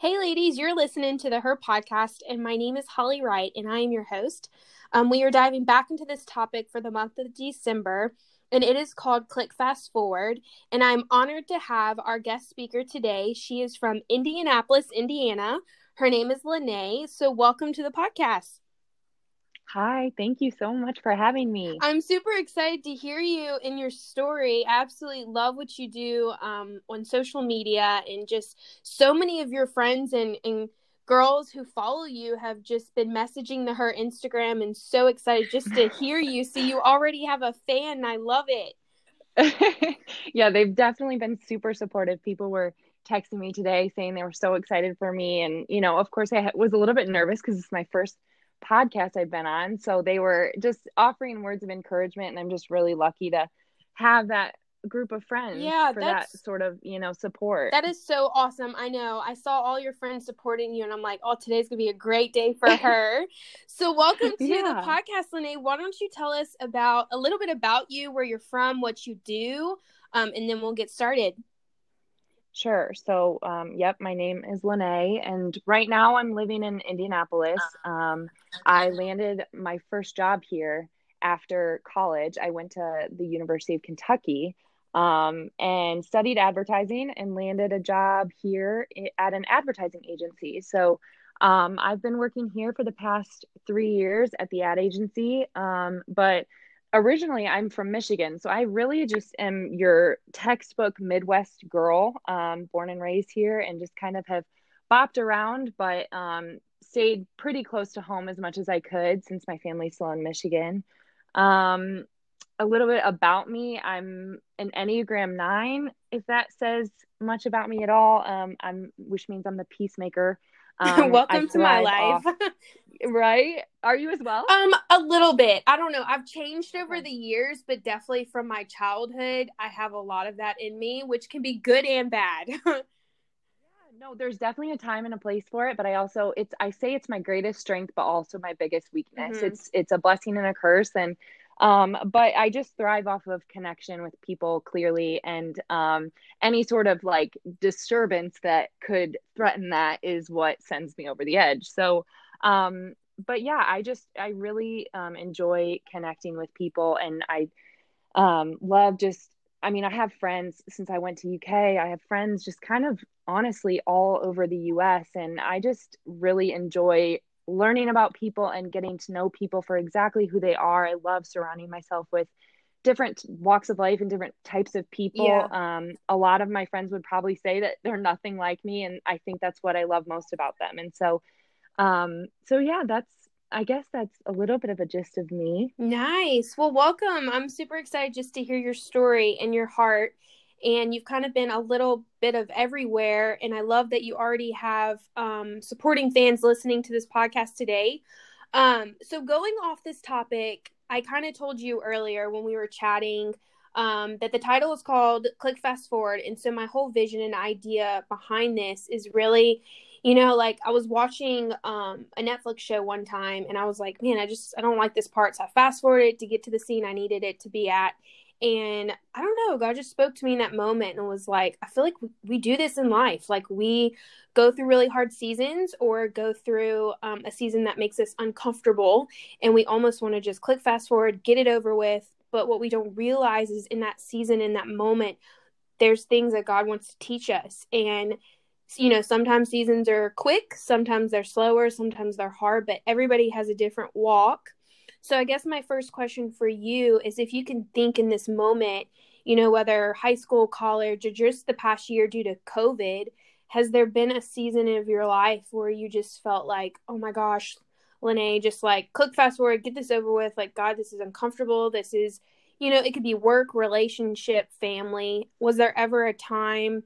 Hey, ladies, you're listening to the Her podcast, and my name is Holly Wright, and I am your host. Um, we are diving back into this topic for the month of December, and it is called Click Fast Forward. And I'm honored to have our guest speaker today. She is from Indianapolis, Indiana. Her name is Lene. So, welcome to the podcast. Hi, thank you so much for having me. I'm super excited to hear you in your story. I absolutely love what you do um, on social media, and just so many of your friends and, and girls who follow you have just been messaging the her Instagram and so excited just to hear you. See, you already have a fan, I love it. yeah, they've definitely been super supportive. People were texting me today saying they were so excited for me, and you know, of course, I was a little bit nervous because it's my first podcast I've been on. So they were just offering words of encouragement, and I'm just really lucky to have that group of friends yeah for that sort of you know support. That is so awesome. I know. I saw all your friends supporting you and i'm like oh today's gonna be a great day for her. So welcome to yeah. the podcast lene. Why don't you tell us about a little bit about you where you're from what you do um, and then we'll get started Sure. So, um, yep, my name is Lene, and right now I'm living in Indianapolis. Um, I landed my first job here after college. I went to the University of Kentucky um, and studied advertising and landed a job here at an advertising agency. So, um, I've been working here for the past three years at the ad agency, um, but originally I'm from Michigan, so I really just am your textbook Midwest girl, um, born and raised here, and just kind of have bopped around, but um, stayed pretty close to home as much as I could since my family's still in Michigan. Um, a little bit about me: I'm an Enneagram Nine, if that says much about me at all. Um, I'm, which means I'm the peacemaker. Um, Welcome to my life. Off, right? Are you as well? Um, a little bit. I don't know. I've changed over the years, but definitely from my childhood, I have a lot of that in me, which can be good and bad. yeah, no, there's definitely a time and a place for it, but I also it's I say it's my greatest strength, but also my biggest weakness. Mm-hmm. It's it's a blessing and a curse, and um, but I just thrive off of connection with people clearly, and um, any sort of like disturbance that could threaten that is what sends me over the edge. So, um, but yeah, I just I really um, enjoy connecting with people, and I um, love just. I mean, I have friends since I went to UK. I have friends just kind of honestly all over the US, and I just really enjoy learning about people and getting to know people for exactly who they are. I love surrounding myself with different walks of life and different types of people. Yeah. Um, a lot of my friends would probably say that they're nothing like me, and I think that's what I love most about them. And so, um, so yeah, that's I guess that's a little bit of a gist of me. Nice. Well, welcome. I'm super excited just to hear your story and your heart and you've kind of been a little bit of everywhere. And I love that you already have um, supporting fans listening to this podcast today. Um, so, going off this topic, I kind of told you earlier when we were chatting um, that the title is called Click Fast Forward. And so, my whole vision and idea behind this is really you know like i was watching um, a netflix show one time and i was like man i just i don't like this part so i fast forwarded to get to the scene i needed it to be at and I don't know, God just spoke to me in that moment and was like, I feel like we do this in life. Like we go through really hard seasons or go through um, a season that makes us uncomfortable. And we almost want to just click fast forward, get it over with. But what we don't realize is in that season, in that moment, there's things that God wants to teach us. And, you know, sometimes seasons are quick, sometimes they're slower, sometimes they're hard, but everybody has a different walk so I guess my first question for you is if you can think in this moment, you know, whether high school, college, or just the past year due to COVID, has there been a season of your life where you just felt like, oh my gosh, Lene, just like click fast forward, get this over with. Like, God, this is uncomfortable. This is, you know, it could be work, relationship, family. Was there ever a time,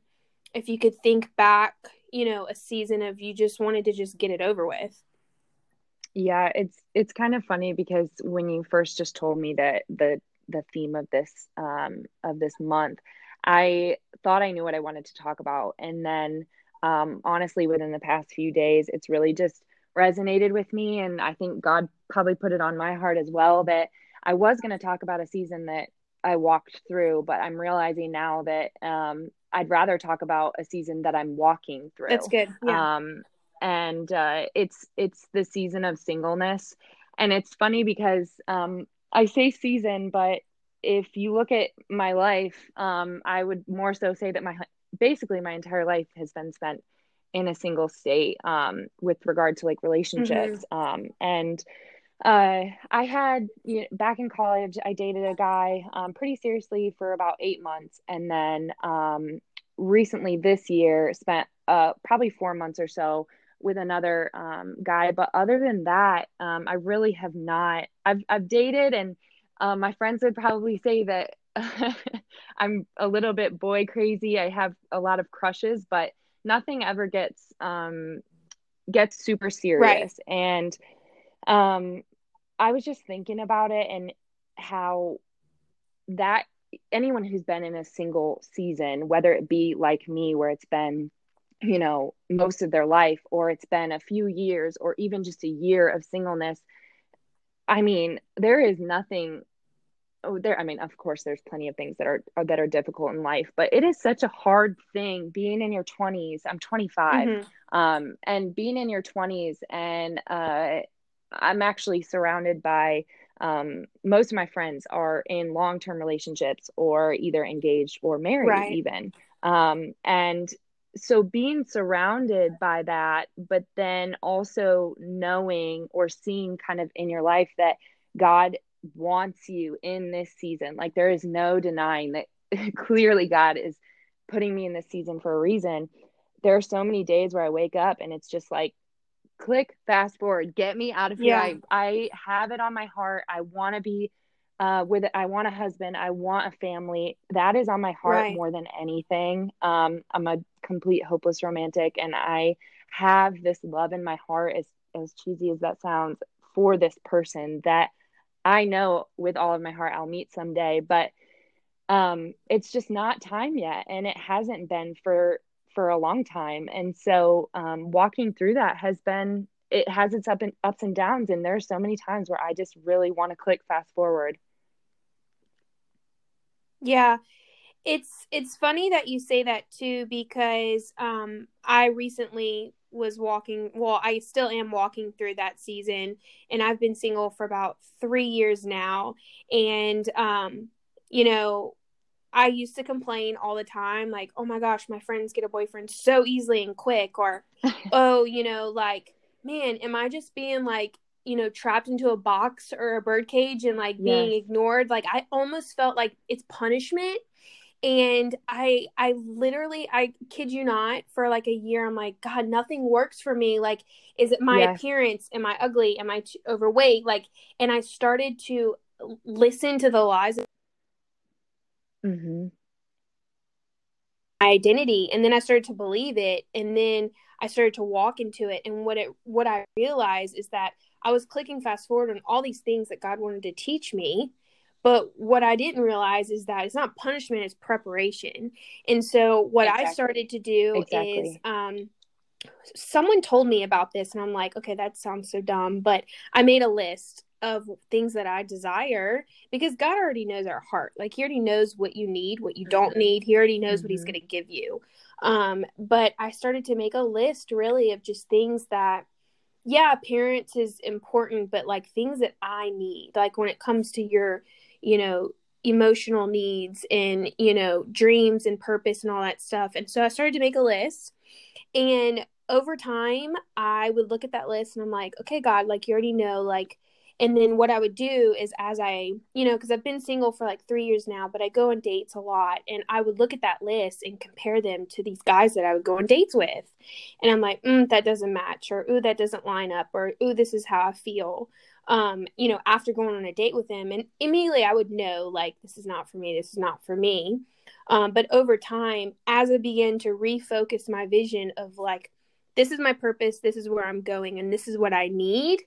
if you could think back, you know, a season of you just wanted to just get it over with? Yeah, it's it's kind of funny because when you first just told me that the the theme of this um of this month, I thought I knew what I wanted to talk about, and then um, honestly, within the past few days, it's really just resonated with me, and I think God probably put it on my heart as well that I was going to talk about a season that I walked through, but I'm realizing now that um, I'd rather talk about a season that I'm walking through. That's good. Yeah. Um, and uh, it's it's the season of singleness, and it's funny because um, I say season, but if you look at my life, um, I would more so say that my basically my entire life has been spent in a single state um, with regard to like relationships. Mm-hmm. Um, and uh, I had you know, back in college, I dated a guy um, pretty seriously for about eight months, and then um, recently this year spent uh, probably four months or so with another um, guy. But other than that, um, I really have not. I've I've dated, and uh, my friends would probably say that I'm a little bit boy crazy. I have a lot of crushes, but nothing ever gets um, gets super serious. Right. And um, I was just thinking about it and how that anyone who's been in a single season, whether it be like me, where it's been you know most of their life or it's been a few years or even just a year of singleness i mean there is nothing oh there i mean of course there's plenty of things that are, are that are difficult in life but it is such a hard thing being in your 20s i'm 25 mm-hmm. um, and being in your 20s and uh, i'm actually surrounded by um, most of my friends are in long-term relationships or either engaged or married right. even. Um, and so being surrounded by that but then also knowing or seeing kind of in your life that god wants you in this season. Like there is no denying that clearly god is putting me in this season for a reason. There are so many days where i wake up and it's just like click fast forward get me out of here yeah. I, I have it on my heart i want to be uh, with I want a husband, I want a family. That is on my heart right. more than anything. Um, I'm a complete hopeless romantic, and I have this love in my heart, as as cheesy as that sounds, for this person that I know with all of my heart I'll meet someday. But um, it's just not time yet, and it hasn't been for for a long time. And so, um, walking through that has been it has its up and ups and downs. And there are so many times where i just really want to click fast forward. Yeah. It's it's funny that you say that too because um i recently was walking well i still am walking through that season and i've been single for about three years now. And um you know i used to complain all the time like oh my gosh my friends get a boyfriend so easily and quick or oh you know like man, am I just being like, you know, trapped into a box or a bird cage and like being yes. ignored? Like I almost felt like it's punishment. And I I literally I kid you not for like a year I'm like god nothing works for me like is it my yes. appearance am I ugly am I too overweight like and I started to listen to the lies mm-hmm. identity and then I started to believe it and then I started to walk into it and what it what I realized is that I was clicking fast forward on all these things that God wanted to teach me but what I didn't realize is that it's not punishment it's preparation and so what exactly. I started to do exactly. is um someone told me about this and I'm like okay that sounds so dumb but I made a list of things that I desire because God already knows our heart. Like He already knows what you need, what you don't mm-hmm. need. He already knows mm-hmm. what He's mm-hmm. going to give you. Um, but I started to make a list really of just things that, yeah, appearance is important, but like things that I need, like when it comes to your, you know, emotional needs and, you know, dreams and purpose and all that stuff. And so I started to make a list. And over time, I would look at that list and I'm like, okay, God, like you already know, like, and then what I would do is as I, you know, because I've been single for like three years now, but I go on dates a lot. And I would look at that list and compare them to these guys that I would go on dates with. And I'm like, mm, that doesn't match, or ooh, that doesn't line up, or ooh, this is how I feel. Um, you know, after going on a date with them. And immediately I would know, like, this is not for me, this is not for me. Um, but over time, as I began to refocus my vision of like, this is my purpose, this is where I'm going, and this is what I need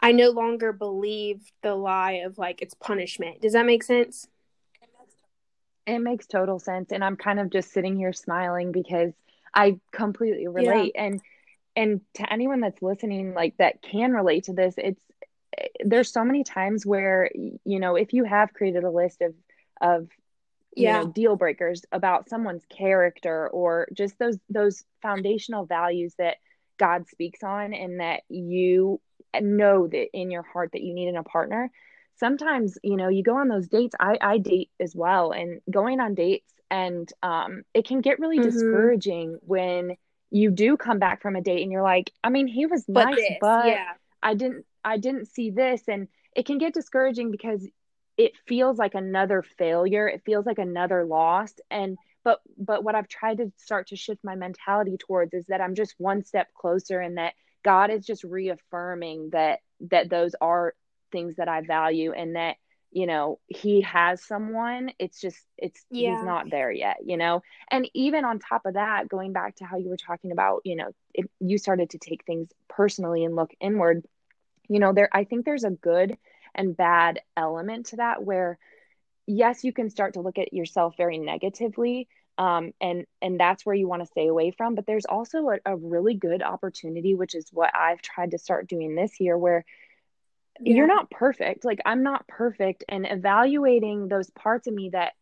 I no longer believe the lie of like it's punishment. Does that make sense? It makes total sense. And I'm kind of just sitting here smiling because I completely relate. Yeah. And and to anyone that's listening, like that can relate to this, it's eh, there's so many times where you know if you have created a list of of you yeah. know deal breakers about someone's character or just those those foundational values that god speaks on and that you know that in your heart that you need in a partner sometimes you know you go on those dates i i date as well and going on dates and um it can get really mm-hmm. discouraging when you do come back from a date and you're like i mean he was but nice this, but yeah. i didn't i didn't see this and it can get discouraging because it feels like another failure it feels like another loss and but but what i've tried to start to shift my mentality towards is that i'm just one step closer and that god is just reaffirming that that those are things that i value and that you know he has someone it's just it's yeah. he's not there yet you know and even on top of that going back to how you were talking about you know if you started to take things personally and look inward you know there i think there's a good and bad element to that where yes you can start to look at yourself very negatively um, and and that's where you want to stay away from but there's also a, a, really good opportunity which is what i've tried to start doing this year where yeah. you're not perfect like i'm not perfect and evaluating those parts of me that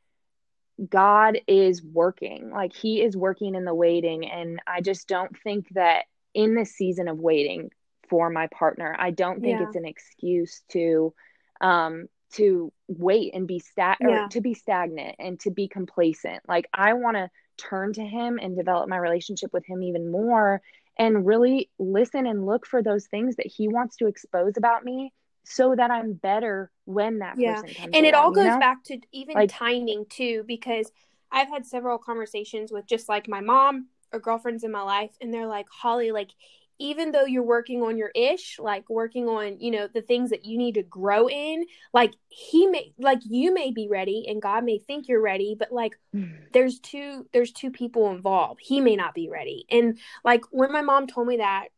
god is working like he is working in the waiting and i just don't think that in this season of waiting for my partner. I don't think yeah. it's an excuse to um to wait and be stat yeah. or to be stagnant and to be complacent. Like I want to turn to him and develop my relationship with him even more and really listen and look for those things that he wants to expose about me so that I'm better when that yeah. person comes. And it all goes know? back to even like, timing too, because I've had several conversations with just like my mom or girlfriends in my life, and they're like, Holly, like even though you're working on your ish, like working on, you know, the things that you need to grow in, like he may like you may be ready and God may think you're ready, but like mm. there's two there's two people involved. He may not be ready. And like when my mom told me that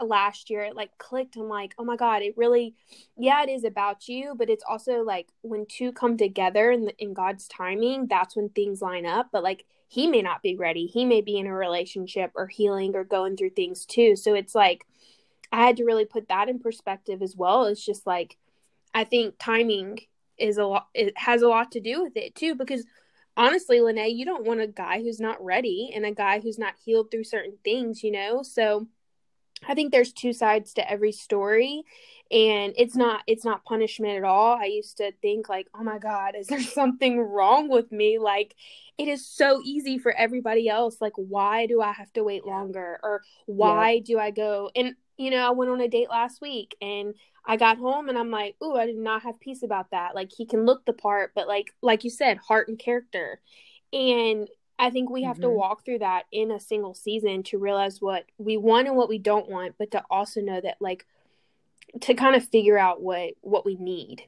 uh, last year it like clicked i'm like oh my god it really yeah it is about you but it's also like when two come together in, the, in god's timing that's when things line up but like he may not be ready. He may be in a relationship or healing or going through things too. So it's like I had to really put that in perspective as well. It's just like I think timing is a lot it has a lot to do with it too because honestly, Lene, you don't want a guy who's not ready and a guy who's not healed through certain things, you know? So I think there's two sides to every story and it's not it's not punishment at all. I used to think like, "Oh my god, is there something wrong with me?" Like it is so easy for everybody else like why do I have to wait longer or why yeah. do I go and you know, I went on a date last week and I got home and I'm like, "Ooh, I did not have peace about that." Like he can look the part, but like like you said, heart and character. And I think we have mm-hmm. to walk through that in a single season to realize what we want and what we don't want, but to also know that like to kind of figure out what what we need.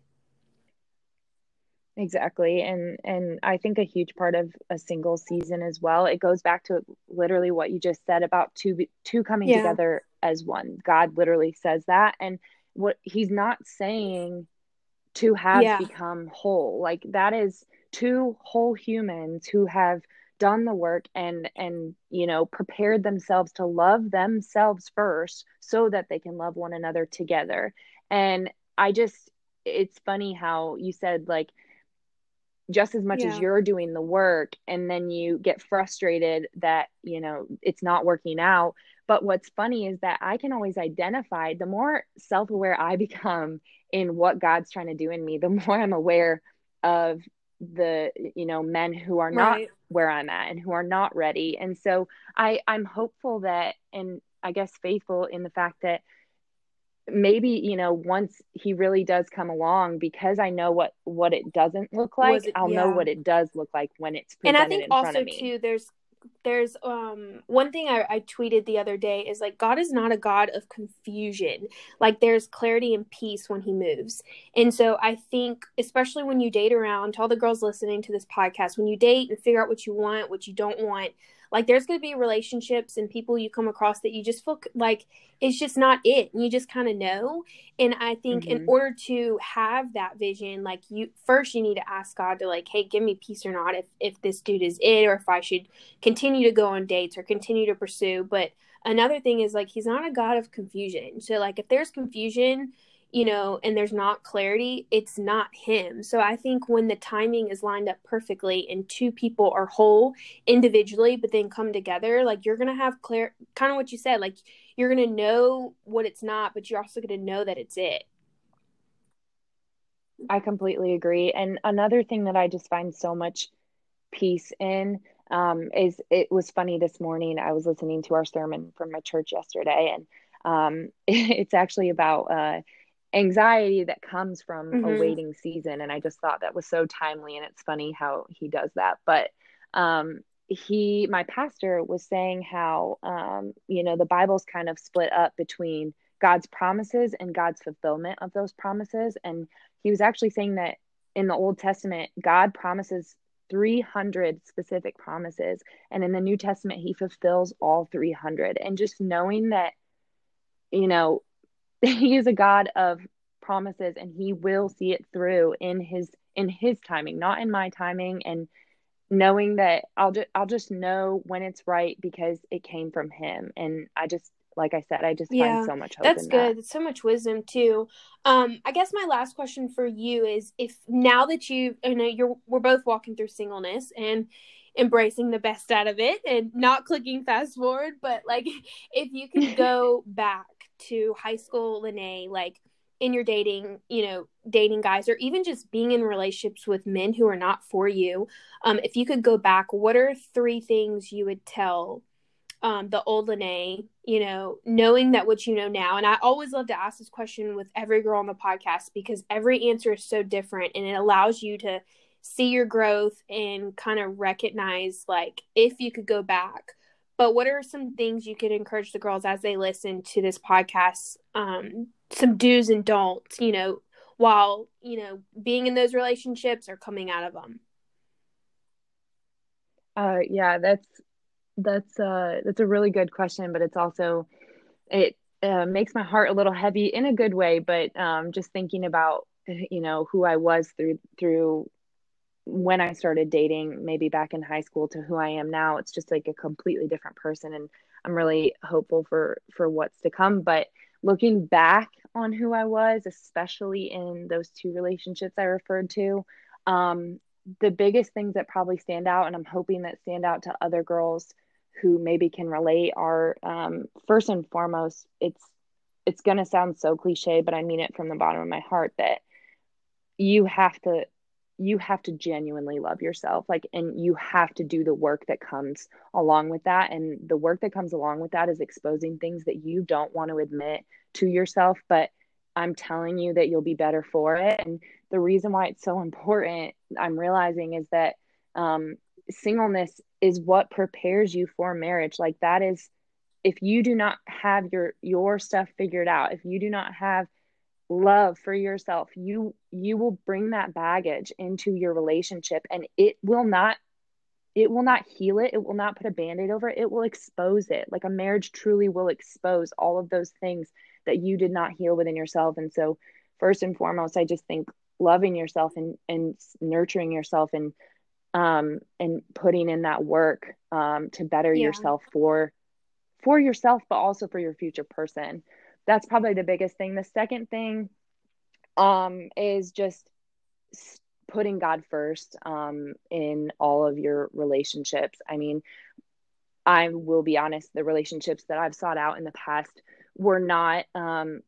Exactly. And and I think a huge part of a single season as well, it goes back to literally what you just said about two two coming yeah. together as one. God literally says that and what he's not saying to have yeah. become whole. Like that is two whole humans who have done the work and and you know prepared themselves to love themselves first so that they can love one another together and i just it's funny how you said like just as much yeah. as you're doing the work and then you get frustrated that you know it's not working out but what's funny is that i can always identify the more self-aware i become in what god's trying to do in me the more i'm aware of the you know men who are not right. where i'm at and who are not ready and so i i'm hopeful that and i guess faithful in the fact that maybe you know once he really does come along because i know what what it doesn't look like it, i'll yeah. know what it does look like when it's and i think also too there's there's um one thing I, I tweeted the other day is like god is not a god of confusion. Like there's clarity and peace when he moves. And so i think especially when you date around to all the girls listening to this podcast when you date and figure out what you want what you don't want like there's going to be relationships and people you come across that you just feel like it's just not it and you just kind of know. And i think mm-hmm. in order to have that vision like you first you need to ask god to like hey give me peace or not if if this dude is it or if i should continue to go on dates or continue to pursue. But another thing is like he's not a god of confusion. So like if there's confusion you know, and there's not clarity, it's not him. So I think when the timing is lined up perfectly and two people are whole individually, but then come together, like you're going to have clear, kind of what you said, like you're going to know what it's not, but you're also going to know that it's it. I completely agree. And another thing that I just find so much peace in um, is it was funny this morning. I was listening to our sermon from my church yesterday, and um, it's actually about uh, anxiety that comes from mm-hmm. a waiting season. And I just thought that was so timely. And it's funny how he does that. But um, he, my pastor, was saying how, um, you know, the Bible's kind of split up between God's promises and God's fulfillment of those promises. And he was actually saying that in the Old Testament, God promises 300 specific promises. And in the New Testament, he fulfills all 300. And just knowing that, you know, he is a God of promises and he will see it through in his in his timing, not in my timing and knowing that I'll just I'll just know when it's right because it came from him and I just like I said, I just yeah, find so much hope. That's good. That. so much wisdom too. Um, I guess my last question for you is if now that you you know you're we're both walking through singleness and embracing the best out of it and not clicking fast forward, but like if you could go back to high school Lene, like in your dating, you know, dating guys, or even just being in relationships with men who are not for you, um, if you could go back, what are three things you would tell um, the old Lene, you know, knowing that what you know now. And I always love to ask this question with every girl on the podcast because every answer is so different and it allows you to see your growth and kind of recognize, like, if you could go back. But what are some things you could encourage the girls as they listen to this podcast? Um, some do's and don'ts, you know, while, you know, being in those relationships or coming out of them. Uh, yeah, that's that's uh that's a really good question, but it's also it uh, makes my heart a little heavy in a good way. But um, just thinking about you know who I was through through when I started dating, maybe back in high school, to who I am now, it's just like a completely different person, and I'm really hopeful for for what's to come. But looking back on who I was, especially in those two relationships I referred to, um, the biggest things that probably stand out, and I'm hoping that stand out to other girls who maybe can relate are um, first and foremost it's it's going to sound so cliche but i mean it from the bottom of my heart that you have to you have to genuinely love yourself like and you have to do the work that comes along with that and the work that comes along with that is exposing things that you don't want to admit to yourself but i'm telling you that you'll be better for it and the reason why it's so important i'm realizing is that um, singleness is what prepares you for marriage like that is if you do not have your your stuff figured out if you do not have love for yourself you you will bring that baggage into your relationship and it will not it will not heal it. It will not put a band-aid over it. It will expose it. Like a marriage truly will expose all of those things that you did not heal within yourself. And so first and foremost i just think loving yourself and and nurturing yourself and um, and putting in that work um, to better yeah. yourself for for yourself but also for your future person that's probably the biggest thing. The second thing um, is just putting god first um, in all of your relationships. I mean i will be honest the relationships that i've sought out in the past were not um,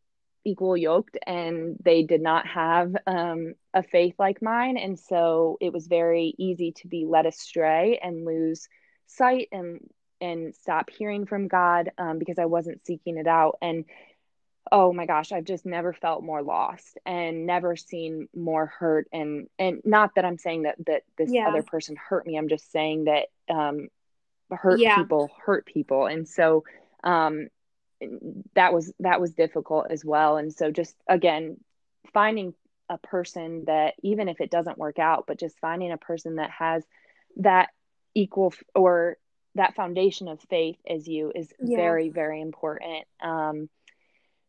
equal yoked and they did not have um, a faith like mine. And so it was very easy to be led astray and lose sight and and stop hearing from god um, because i wasn't seeking it out. And oh my gosh i've just never felt more lost and never seen more hurt and and not that i'm saying that that this yeah. other person hurt me i'm just saying that um hurt yeah. people hurt people and so um that was that was difficult as well and so just again finding a person that even if it doesn't work out but just finding a person that has that equal or that foundation of faith as you is yeah. very very important um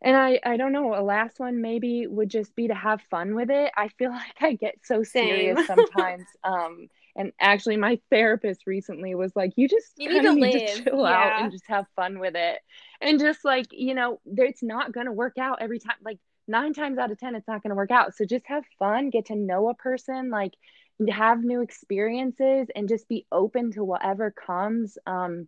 and I, I don't know, a last one maybe would just be to have fun with it. I feel like I get so serious sometimes. um, and actually, my therapist recently was like, "You just you need, to, need to chill yeah. out and just have fun with it." And just like you know, it's not gonna work out every time. Like nine times out of 10, it's not going to work out. So just have fun, get to know a person, like have new experiences, and just be open to whatever comes. Um,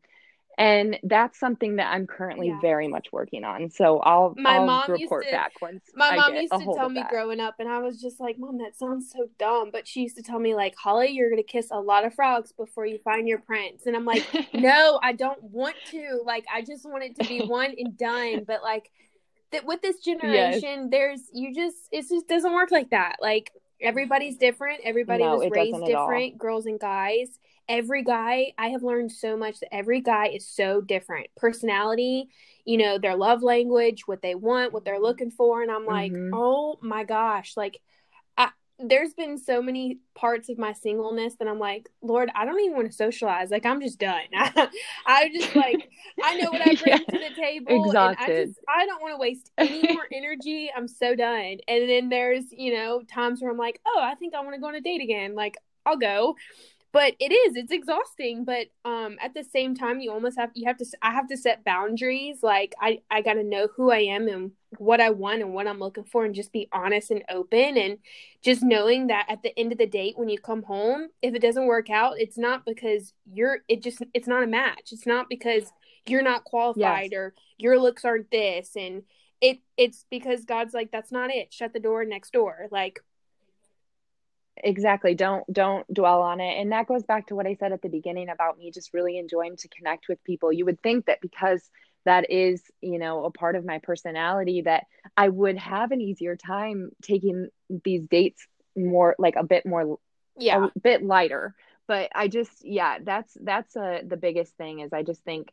and that's something that I'm currently yeah. very much working on. So I'll my I'll mom report to, back once. My mom used to tell me that. growing up, and I was just like, "Mom, that sounds so dumb." But she used to tell me like, "Holly, you're gonna kiss a lot of frogs before you find your prince," and I'm like, "No, I don't want to. Like, I just want it to be one and done." But like, that with this generation, yes. there's you just it just doesn't work like that. Like everybody's different. Everybody no, was raised different, girls and guys every guy i have learned so much that every guy is so different. Personality you know their love language what they want what they're looking for and i'm like mm-hmm. oh my gosh like I, there's been so many parts of my singleness that i'm like lord i don't even want to socialize like i'm just done. I, just like i know what i bring yeah. to the table exhausted i just i don't want to waste any more energy i'm so done. And then there's you know times where i'm like oh i think i want to go on a date again like i'll go but it is it's exhausting but um at the same time you almost have you have to i have to set boundaries like i i got to know who i am and what i want and what i'm looking for and just be honest and open and just knowing that at the end of the date when you come home if it doesn't work out it's not because you're it just it's not a match. It's not because you're not qualified yes. or your looks aren't this and it it's because god's like that's not it. Shut the door next door. Like exactly don't don't dwell on it and that goes back to what i said at the beginning about me just really enjoying to connect with people. You would think that because that is you know a part of my personality that i would have an easier time taking these dates more like a bit more yeah. a bit lighter but i just yeah that's that's a, the biggest thing is i just think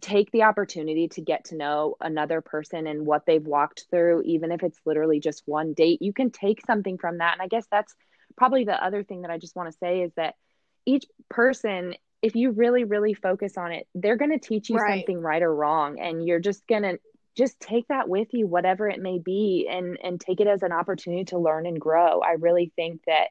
take the opportunity to get to know another person and what they've walked through even if it's literally just one date you can take something from that and i guess that's probably the other thing that I just want to say is that each person if you really really focus on it they're going to teach you right. something right or wrong and you're just going to just take that with you whatever it may be and and take it as an opportunity to learn and grow i really think that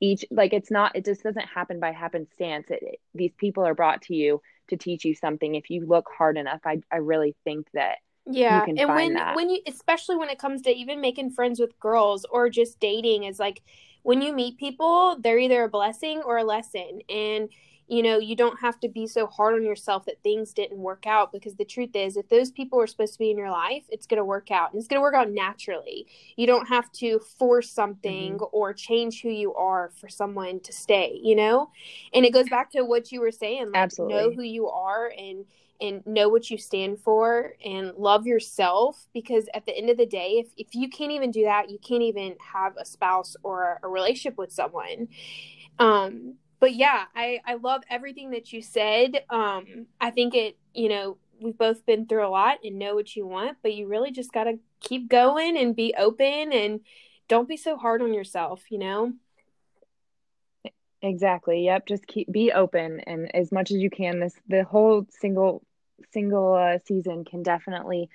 each like it's not it just doesn't happen by happenstance it, it, these people are brought to you to teach you something if you look hard enough i i really think that yeah and when that. when you especially when it comes to even making friends with girls or just dating is like when you meet people, they're either a blessing or a lesson. And you know, you don't have to be so hard on yourself that things didn't work out because the truth is, if those people are supposed to be in your life, it's going to work out and it's going to work out naturally. You don't have to force something mm-hmm. or change who you are for someone to stay, you know? And it goes back to what you were saying, like Absolutely. know who you are and and know what you stand for and love yourself because at the end of the day if, if you can't even do that you can't even have a spouse or a relationship with someone. Um but yeah i i love everything that you said. Um i think it you know we've both been through a lot and know what you want but you really just got to keep going and be open and don't be so hard on yourself you know? Exactly. Yep. Just keep be open and as much as you can. This the whole single single uh, season can definitely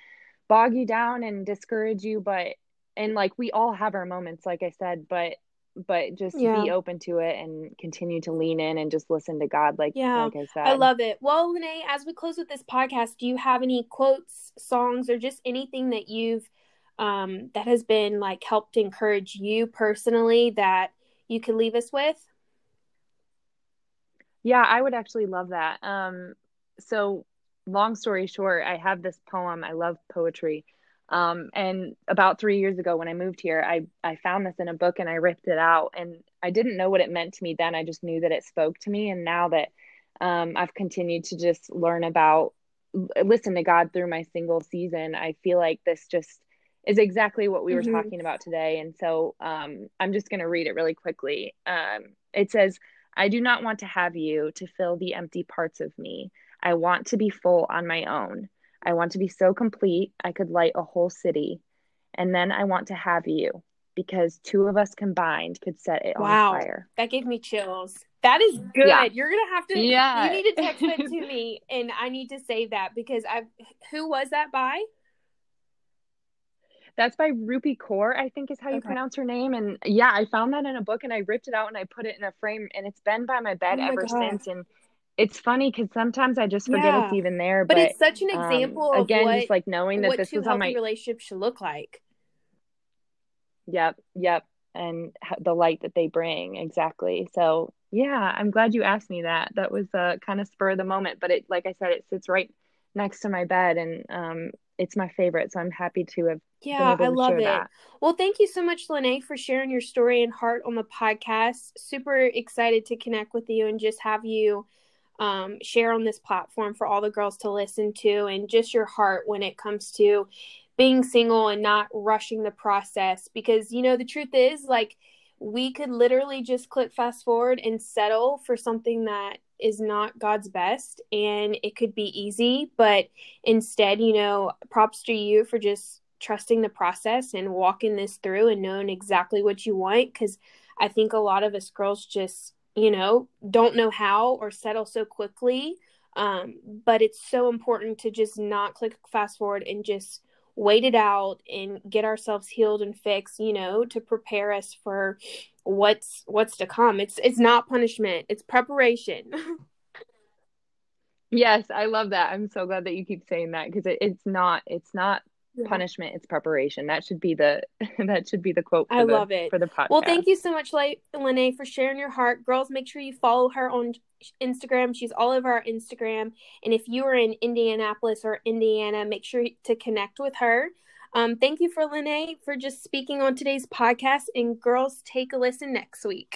bog you down and discourage you but and like we all have our moments like i said but but just yeah. be open to it and continue to lean in and just listen to god like yeah. like i said. i love it. Well Lene, as we close with this podcast do you have any quotes songs or just anything that you've um that has been like helped encourage you personally that you could leave us with? Yeah i would actually love that. Um so long story short, I have this poem. I love poetry. Um, and about three years ago, when I moved here, I, I found this in a book and I ripped it out. And I didn't know what it meant to me then. I just knew that it spoke to me. And now that um, I've continued to just learn about, listen to God through my single season, I feel like this just is exactly what we were mm-hmm. talking about today. And so um, I'm just going to read it really quickly. Um, it says, I do not want to have you to fill the empty parts of me. I want to be full on my own. I want to be so complete I could light a whole city. And then I want to have you because two of us combined could set it wow. on fire. That gave me chills. That is good. Yeah. You're gonna have to. Yeah. You need to text it to me, and I need to save that because I've. Who was that by? That's by Rupi Kaur, I think is how you okay. pronounce her name. And yeah, I found that in a book, and I ripped it out and I put it in a frame, and it's been by my bed oh my ever God. since. And it's funny because sometimes I just forget yeah. it's even there. But, but it's such an um, example um, again, just like knowing that this was on my relationship should look like. Yep, yep. And the light that they bring, exactly. So, yeah, I'm glad you asked me that. That was uh, kind of spur of the moment, but it, like I said, it sits right next to my bed, and um, it's my favorite. So I'm happy to have. Yeah, I love it. That. Well, thank you so much, Lene, for sharing your story and heart on the podcast. Super excited to connect with you and just have you um, share on this platform for all the girls to listen to and just your heart when it comes to being single and not rushing the process. Because you know the truth is like we could literally just click fast forward and settle for something that is not God's best and it could be easy. But instead you know props to you for just trusting the process and walking this through and knowing exactly what you want. Cuz I think a lot of us girls just you know, don't know how or settle so quickly. Um, but it's so important to just not click fast forward and just wait it out and get ourselves healed and fixed, you know, to prepare us for what's what's to come. It's it's not punishment, it's preparation. yes, I love that. I'm so glad that you keep saying that because it, it's not it's not yeah. punishment it's preparation. That should be the that should be the quote i the, love it. for the podcast well thank you so much lene for sharing your heart. Girls make sure you follow her on instagram. She's all over our instagram. And if you are in indianapolis or indiana make sure to connect with her. Um, thank you for lene for just speaking on today's podcast. And girls take a listen next week